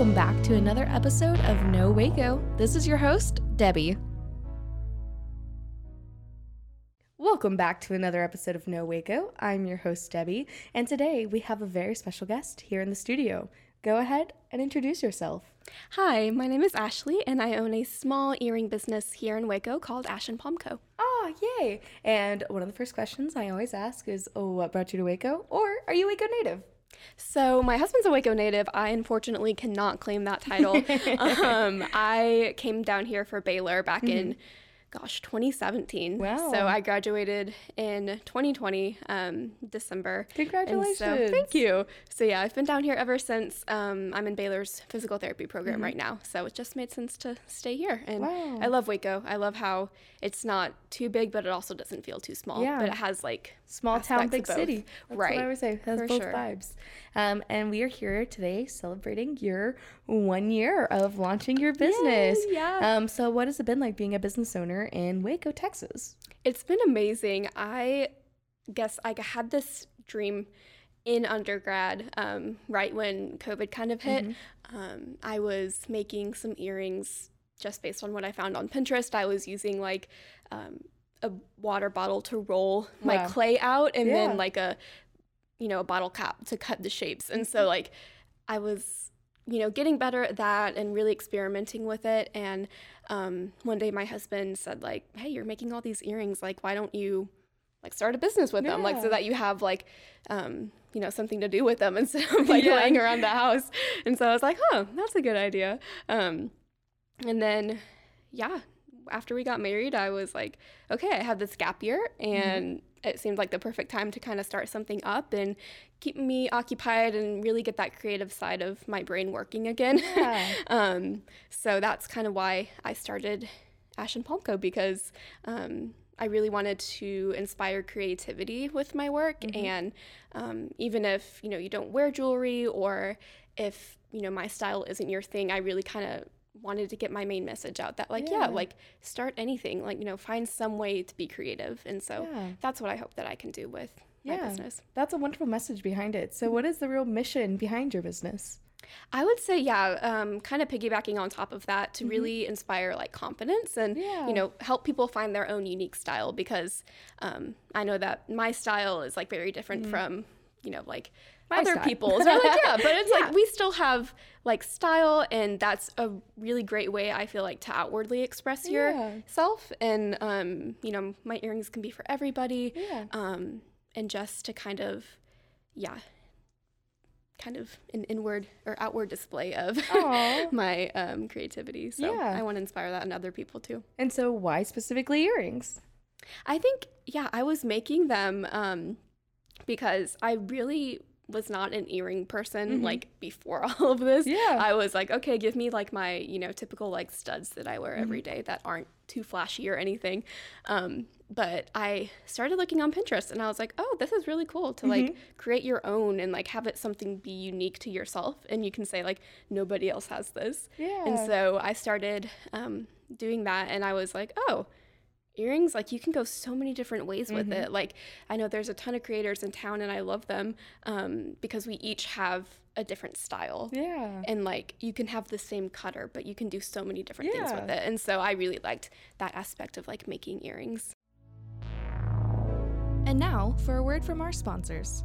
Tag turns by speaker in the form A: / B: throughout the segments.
A: Welcome back to another episode of No Waco. This is your host, Debbie. Welcome back to another episode of No Waco. I'm your host, Debbie, and today we have a very special guest here in the studio. Go ahead and introduce yourself.
B: Hi, my name is Ashley, and I own a small earring business here in Waco called Ash and Palmco.
A: Ah, yay! And one of the first questions I always ask is, oh, what brought you to Waco? Or are you Waco native?
B: So my husband's a Waco native. I unfortunately cannot claim that title. um, I came down here for Baylor back mm-hmm. in gosh, 2017. Wow. So I graduated in 2020, um, December.
A: Congratulations.
B: So, thank you. So yeah, I've been down here ever since. Um, I'm in Baylor's physical therapy program mm-hmm. right now. So it just made sense to stay here. And wow. I love Waco. I love how it's not too big, but it also doesn't feel too small. Yeah. But it has like
A: small town, big city.
B: That's right.
A: I would say. It has For both sure. vibes. Um, and we are here today celebrating your one year of launching your business.
B: Yay, yeah.
A: Um, so what has it been like being a business owner in Waco, Texas?
B: It's been amazing. I guess I had this dream in undergrad, um, right when COVID kind of hit. Mm-hmm. Um, I was making some earrings just based on what I found on Pinterest. I was using like um, a water bottle to roll my wow. clay out and yeah. then like a you know a bottle cap to cut the shapes and so mm-hmm. like i was you know getting better at that and really experimenting with it. And um, one day my husband said like hey you're making all these earrings. Like why don't you like start a business with yeah. them? Like so that you have like um, you know something to do with them instead of like yeah. laying around the house. And so i was like huh that's a good idea. Um, and then yeah after we got married, I was like, okay, I have this gap year and mm-hmm. it seemed like the perfect time to kind of start something up and keep me occupied and really get that creative side of my brain working again. Yeah. um, so that's kind of why I started Ash and Palmco because um, I really wanted to inspire creativity with my work. Mm-hmm. And um, even if, you know, you don't wear jewelry or if, you know, my style isn't your thing, I really kind of wanted to get my main message out that like yeah. yeah. like start anything like you know find some way to be creative and so yeah. that's what i hope that i can do with yeah. my business
A: that's a wonderful message behind it so what is the real mission behind your business
B: I would say, yeah, um, kind of piggybacking on top of that to mm-hmm. really inspire like confidence and, yeah. you know, help people find their own unique style because um, I know that my style is like very different mm-hmm. from, you know, like my other style. people's. like, yeah, but it's yeah. like we still have like style, and that's a really great way I feel like to outwardly express yeah. yourself. And um, you know, my earrings can be for everybody.
A: Yeah.
B: Um, and just to kind of, yeah, kind of an inward or outward display of my um, creativity. So yeah. I want to inspire that in other people too.
A: And so, why specifically earrings?
B: I think, yeah, I was making them um, because I really was not an earring person mm-hmm. like before all of this.
A: Yeah.
B: I was like, okay, give me like my, you know, typical like studs that I wear mm-hmm. every day that aren't too flashy or anything. Um, but I started looking on Pinterest and I was like, oh, this is really cool to like mm-hmm. create your own and like have it something be unique to yourself. And you can say, like, nobody else has this.
A: Yeah.
B: And so I started um, doing that and I was like, oh, earrings like you can go so many different ways with mm-hmm. it like i know there's a ton of creators in town and i love them um, because we each have a different style.
A: Yeah.
B: And like you can have the same cutter but you can do so many different yeah. things with it. And so i really liked that aspect of like making earrings.
A: And now for a word from our sponsors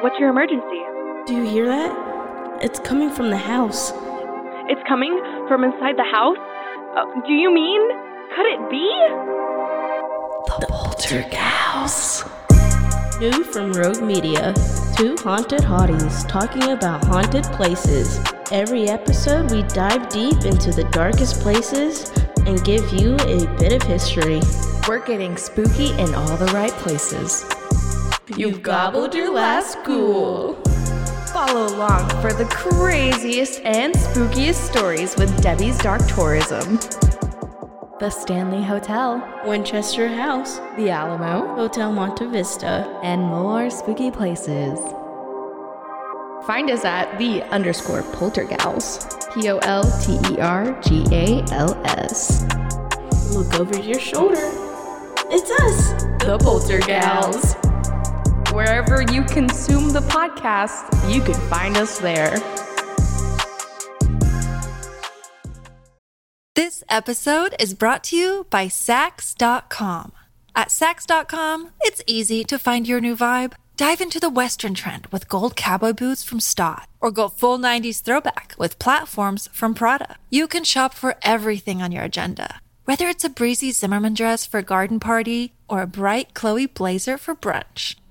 C: What's your emergency?
D: Do you hear that? It's coming from the house.
C: It's coming from inside the house. Uh, do you mean? Could it be?
D: The Poltergeist. New from Rogue Media. Two haunted hotties talking about haunted places. Every episode, we dive deep into the darkest places and give you a bit of history.
E: We're getting spooky in all the right places.
D: You've gobbled your last ghoul.
E: Follow along for the craziest and spookiest stories with Debbie's Dark Tourism. The Stanley Hotel,
D: Winchester House,
E: The Alamo,
D: Hotel Monte Vista.
E: and more spooky places. Find us at the underscore poltergals. P O L T E R G A L S.
D: Look over your shoulder. It's us,
E: The Poltergals. Wherever you consume the podcast, you can find us there.
F: This episode is brought to you by Saks.com. At Saks.com, it's easy to find your new vibe. Dive into the Western trend with gold cowboy boots from Staud, or go full 90s throwback with platforms from Prada. You can shop for everything on your agenda, whether it's a breezy Zimmermann dress for a garden party or a bright Chloe blazer for brunch.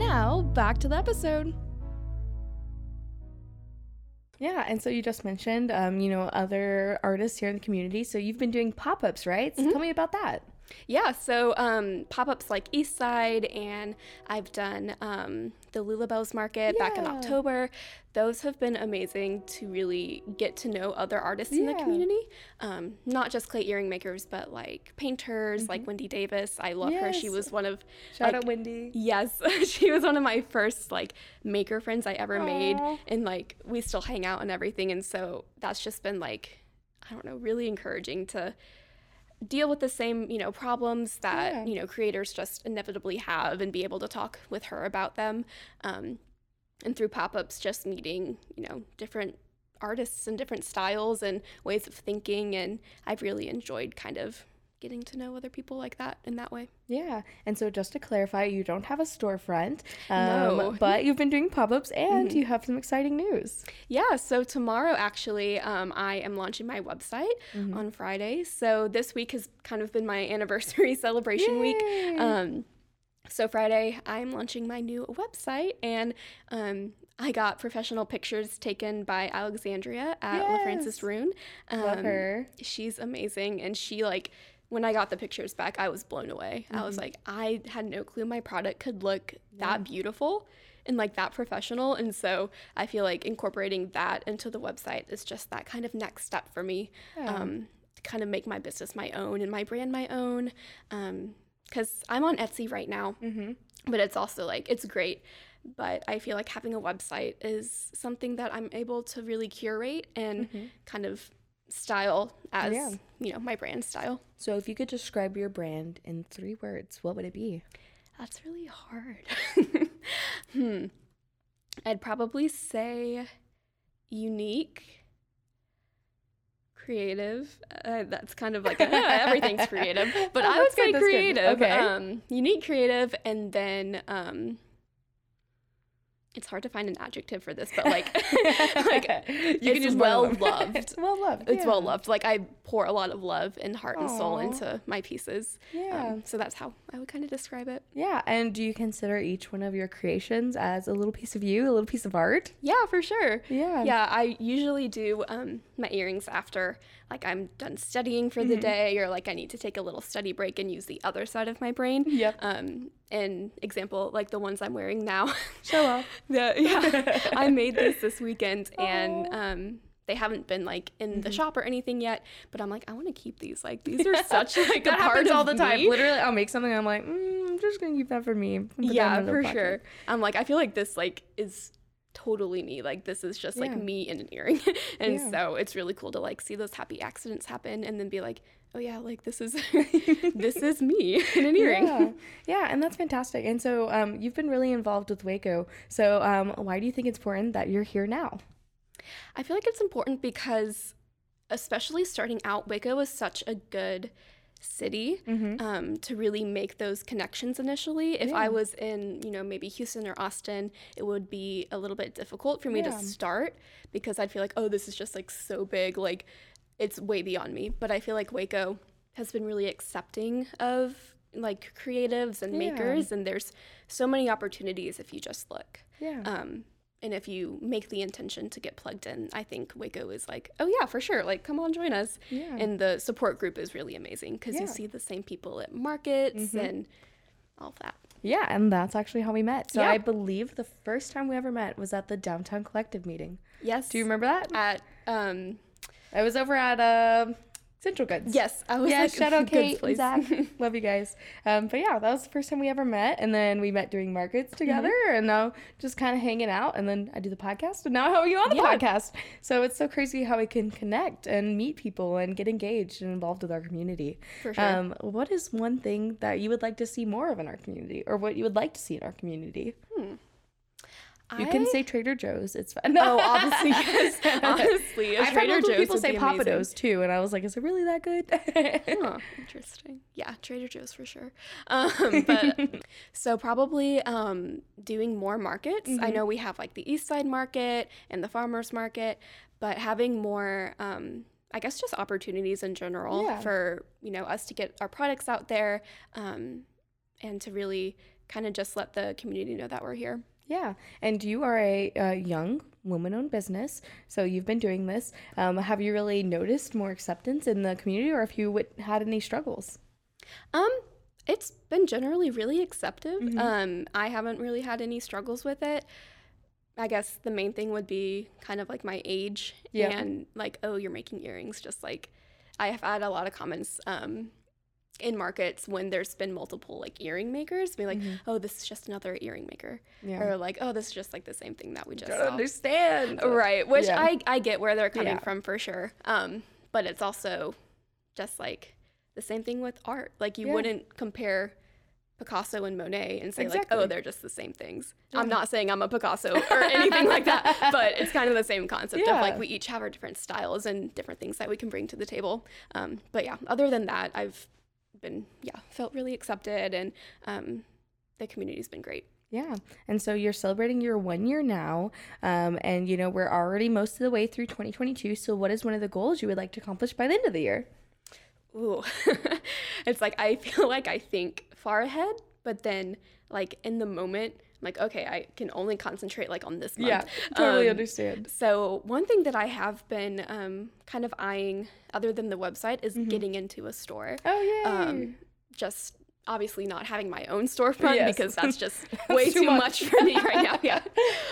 A: Now back to the episode. Yeah, and so you just mentioned, um, you know, other artists here in the community. So you've been doing pop ups, right? So tell me about that.
B: Yeah, so um, pop ups like East Side, and I've done um, the Lulabells Market back in October. Those have been amazing to really get to know other artists in the community. Um, not just clay earring makers, but like painters, like Wendy Davis. I love her. She
A: Mm-hmm.
B: Was one of
A: Shout
B: like,
A: out Wendy.
B: Yes, she was one of my first like maker friends I ever made, and like we still hang out and everything. And so that's just been like I don't know, really encouraging to deal with the same, you know, problems that,
A: Yeah.
B: you know, creators just inevitably have and be able to talk with her about them. Um, and through pop-ups just meeting, you know, different artists and different styles and ways of thinking and I've really enjoyed kind of getting to know other people like that in that way.
A: Yeah. And so just to clarify, you don't have a storefront, um,
B: No.
A: but you've been doing pop ups and
B: Mhm.
A: you have some exciting news.
B: Yeah, so tomorrow actually, um, I am launching my website
A: Mm-hmm.
B: on Friday. So this week has kind of been my anniversary celebration week.
A: Yay!
B: Um, so Friday, I'm launching my new website, and um, I got professional pictures taken by Alexandria at La Francis
A: Yes.
B: Rune.
A: Love
B: Um,
A: her.
B: She's amazing, and she like. When I got the pictures back, I was blown away. I was
A: Mhm.
B: like, I had no clue my product could look that beautiful and like that professional. And so I feel like incorporating that into the website is just that kind of next step for me
A: Yeah.
B: um, to kind of make my business my own and my brand my own. Because I'm on Etsy right now,
A: Mm-hmm.
B: but it's also like, it's great. But I feel like having a website is something that I'm able to really curate and kind of style as,
A: Yeah.
B: you know, my brand style.
A: So if you could describe your brand in three words, what would it be?
B: That's really hard. hmm. I'd probably say unique, creative. Uh, that's kind of like a, everything's creative, but I would say
A: good.
B: creative.
A: Okay.
B: Um, unique, creative, and then um, it's hard to find an adjective for this, but like, like
A: You can one
B: well loved.
A: It's well loved,
B: It's well loved. Like I pour a lot of love and heart and soul into my pieces.
A: Yeah.
B: Um, so that's how I would kind of describe it.
A: Yeah. And do you consider each one of your creations as a little piece of you, a little piece of art?
B: Yeah, for sure.
A: Yeah.
B: Yeah, I usually do um, my earrings after like I'm done studying for the
A: Mhm.
B: day or like I need to take a little study break and use the other side of my brain.
A: Yep.
B: Um, and example, like the ones I'm wearing now.
A: Show off.
B: yeah, yeah. I made this this weekend and um, they haven't been like in
A: Mm-hmm.
B: the shop or anything yet, but I'm like, I want to keep these. Like these are such like a
A: that
B: part
A: happens
B: of
A: all the time.
B: me.
A: Literally, I'll make something. I'm like, mm, I'm just gonna keep that for me. Put that in
B: yeah for
A: pocket.
B: sure i'm like i feel like this like is totally me like this is just like me in an earring and
A: Yeah.
B: so it's really cool to like see those happy accidents happen and then be like oh yeah like this is this is me in an earring
A: Yeah. yeah, and that's fantastic. And so, um, you've been really involved with Waco. So, um, why do you think it's important that you're here now?
B: i feel like it's important because especially starting out waco was such a good city um, to really make those connections initially. If I was in, you know, maybe Houston or Austin, it would be a little bit difficult for me
A: Yeah.
B: to start because I'd feel like, oh, this is just like so big, like it's way beyond me. But I feel like Waco has been really accepting of like creatives and
A: Yeah.
B: makers, and there's so many opportunities if you just look.
A: Yeah.
B: Um, and if you make the intention to get plugged in, I think Waco is like, oh yeah, for sure. Like, come on, join us.
A: Yeah.
B: And the support group is really amazing because
A: Yeah.
B: you see the same people at markets
A: Mhm.
B: and all of that.
A: Yeah, and that's actually how we met. So
B: Yeah.
A: I believe the first time we ever met was at the downtown collective meeting.
B: Yes.
A: Do you remember that?
B: At um,
A: I was over at uh, Central Goods.
B: Yes, I was
A: yeah,
B: like,
A: shout out
B: Goods
A: Kate
B: place.
A: Zach. Love you guys. Um, but yeah, that was the first time we ever met, and then we met doing markets together,
B: Mm-hmm.
A: and now just kind of hanging out. And then I do the podcast, and now how are you on the
B: Yeah.
A: podcast. So it's so crazy how we can connect and meet people and get engaged and involved with our community.
B: For sure.
A: Um, what is one thing that you would like to see more of in our community, or what you would like to see in our community? You can say Trader Joe's. It's fine.
B: Oh, obviously, yes. Honestly,
A: I've heard
B: Trader
A: multiple
B: Joe's
A: people say Papa. Do's too, and I was like, is it really that good?
B: huh, interesting. Yeah, Trader Joe's for sure. Um, but so probably um, doing more markets. I
A: Mhm.
B: know we have like the East Side Market and the Farmers Market, but having more. Um, I guess just opportunities in general
A: Yeah.
B: for you know us to get our products out there, um, and to really kind of just let the community know that we're here.
A: Yeah, and you are a, uh young woman-owned business, so you've been doing this. Um, have you really noticed more acceptance in the community, or have you w- had any struggles?
B: Um, it's been generally really accepted.
A: Mhm.
B: Um, I haven't really had any struggles with it. I guess the main thing would be kind of like my age
A: Yeah.
B: and like, oh, you're making earrings. Just like I have had a lot of comments um, in markets when there's been multiple like earring makers, be like, oh, this is just another earring maker,
A: Mm-hmm. Yeah.
B: or like, oh, this is just like the same thing that we just
A: Gotta
B: saw.
A: understand.
B: Right, which
A: Yeah.
B: I, I get where they're coming
A: Yeah.
B: from for sure. Um, but it's also just like the same thing with art. Like you
A: Yeah.
B: wouldn't compare Picasso and Monet and say like, oh, they're just the same things.
A: Yeah.
B: I'm not saying I'm a Picasso or anything like that, but it's kind of the same concept of like we each have our different styles and different things that we can bring to the table. Um, but yeah, other than that, I've been yeah felt really accepted and um, the community's been great.
A: Yeah. And so you're celebrating your one year now. Um, and, you know, we're already most of the way through 2022. So, what is one of the goals you would like to accomplish by the end of the year?
B: Ooh, it's like I feel like I think far ahead, but then like in the moment, like okay, I can only concentrate like on this month.
A: Yeah, totally
B: Um,
A: understand.
B: So one thing that I have been um, kind of eyeing, other than the website, is getting into a store.
A: Mm-hmm. Oh, yay.
B: Um, just obviously not having my own storefront
A: Yes.
B: because that's just
A: That's
B: way
A: too
B: too
A: much.
B: much. for me right now. Yeah.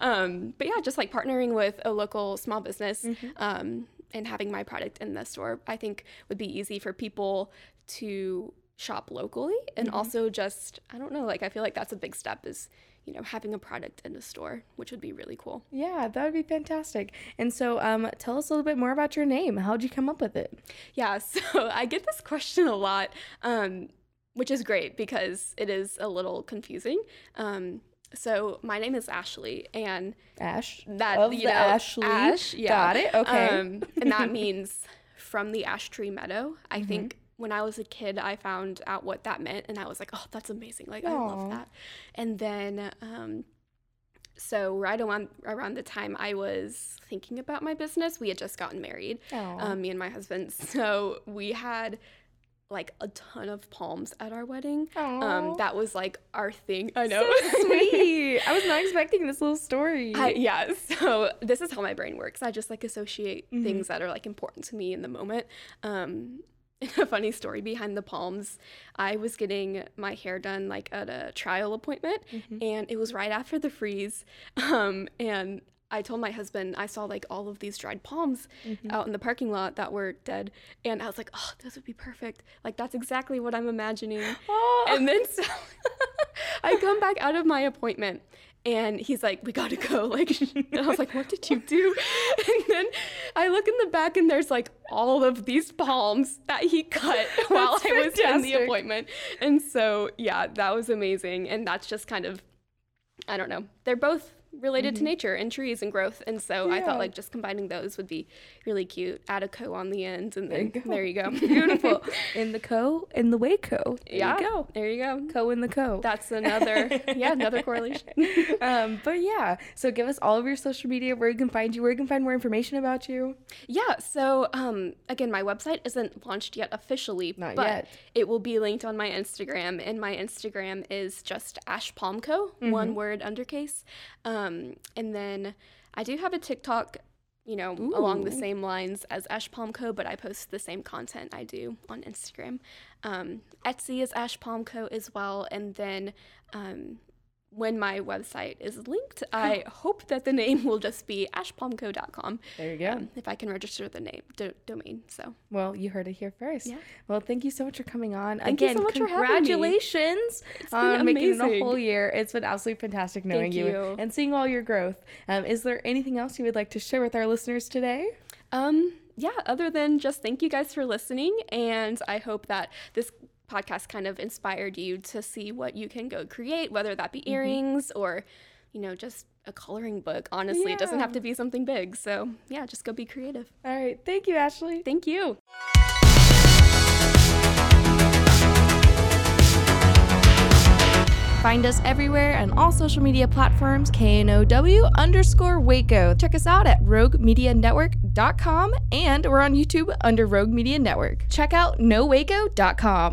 B: Um, but yeah, just like partnering with a local small business
A: Mm-hmm.
B: um, and having my product in the store, I think would be easy for people to shop locally and
A: Mm-hmm.
B: also just I don't know, like I feel like that's a big step is you know having a product in a store, which would be really cool.
A: Yeah, that would be fantastic. And so, um, tell us a little bit more about your name. How'd you come up with it?
B: Yeah, so I get this question a lot, um, which is great because it is a little confusing. Um, so my name is Ashley, and
A: Ash.
B: that
A: Of
B: you
A: the
B: know,
A: Ashley.
B: Ash, yeah.
A: Got it. Okay.
B: Um, and that means from the ash tree meadow. I
A: Mm-hmm.
B: think when I was a kid, I found out what that meant, and I was like, "Oh, that's amazing! Like, I love that." And then, um, so right around around the time I was thinking about my business, we had just gotten married, um, me and my husband. So we had like a ton of palms at our wedding. Um, that was like our thing. I know.
A: So sweet. I was not expecting this little story.
B: I, yeah, so this is how my brain works. I just like associate
A: Mm-hmm.
B: things that are like important to me in the moment. Um, a funny story behind the palms. I was getting my hair done like at a trial appointment,
A: Mm-hmm.
B: and it was right after the freeze. Um, and I told my husband I saw like all of these dried palms
A: Mm-hmm.
B: out in the parking lot that were dead, and I was like, "Oh, those would be perfect! Like that's exactly what I'm imagining."
A: Aw.
B: And then so I come back out of my appointment and he's like, We gotta go. Like and I was like, What did you do? And then I look in the back and there's like all of these palms that he cut while I was in the appointment. And so yeah, that was amazing. And that's just kind of I don't know. They're both related to nature and trees and growth. And so I thought like just combining those would be really cute. Add a co on the end and then there you go.
A: Beautiful. in the co, in the Waco. There
B: yeah.
A: you go.
B: There you go.
A: Co in the co.
B: That's another yeah, another correlation.
A: um, but yeah, so give us all of your social media, where you can find you, where you can find more information about you.
B: Yeah, so um, again, my website isn't launched yet officially,
A: Not
B: but
A: yet.
B: it will be linked on my Instagram, and my Instagram is just Ash Palmco,
A: Mm-hmm.
B: one word undercase. Um, and then I do have a TikTok, you know, along the same lines as Ash Palmco, but I post the same content I do on Instagram. Um, Etsy is Ash Palmco as well, and then. Um, when my website is linked, I hope that the name will just be ashpalmco.com.
A: There you go.
B: Um, if I can register the name do- domain. So
A: Well, you heard it here first.
B: Yeah.
A: Well, thank you so much for coming on.
B: Thank you
A: Again,
B: so much for having me.
A: congratulations on making it a whole year. It's been absolutely fantastic knowing you,
B: you.
A: and seeing all your growth. Um, is there anything else you would like to share with our listeners today?
B: um yeah, other than just thank you guys for listening and I hope that this podcast kind of inspired you to see what you can go create, whether that be mm-hmm. earrings or you know, just a coloring book. Honestly, it doesn't have to be something big. So, yeah, just go be creative.
A: All right. Thank you, Ashley.
B: Thank you.
E: Find us everywhere on all social media platforms, KNOW underscore Waco. Check us out at roguemedianetwork.com and we're on YouTube under Rogue Media Network. Check out nowaco.com.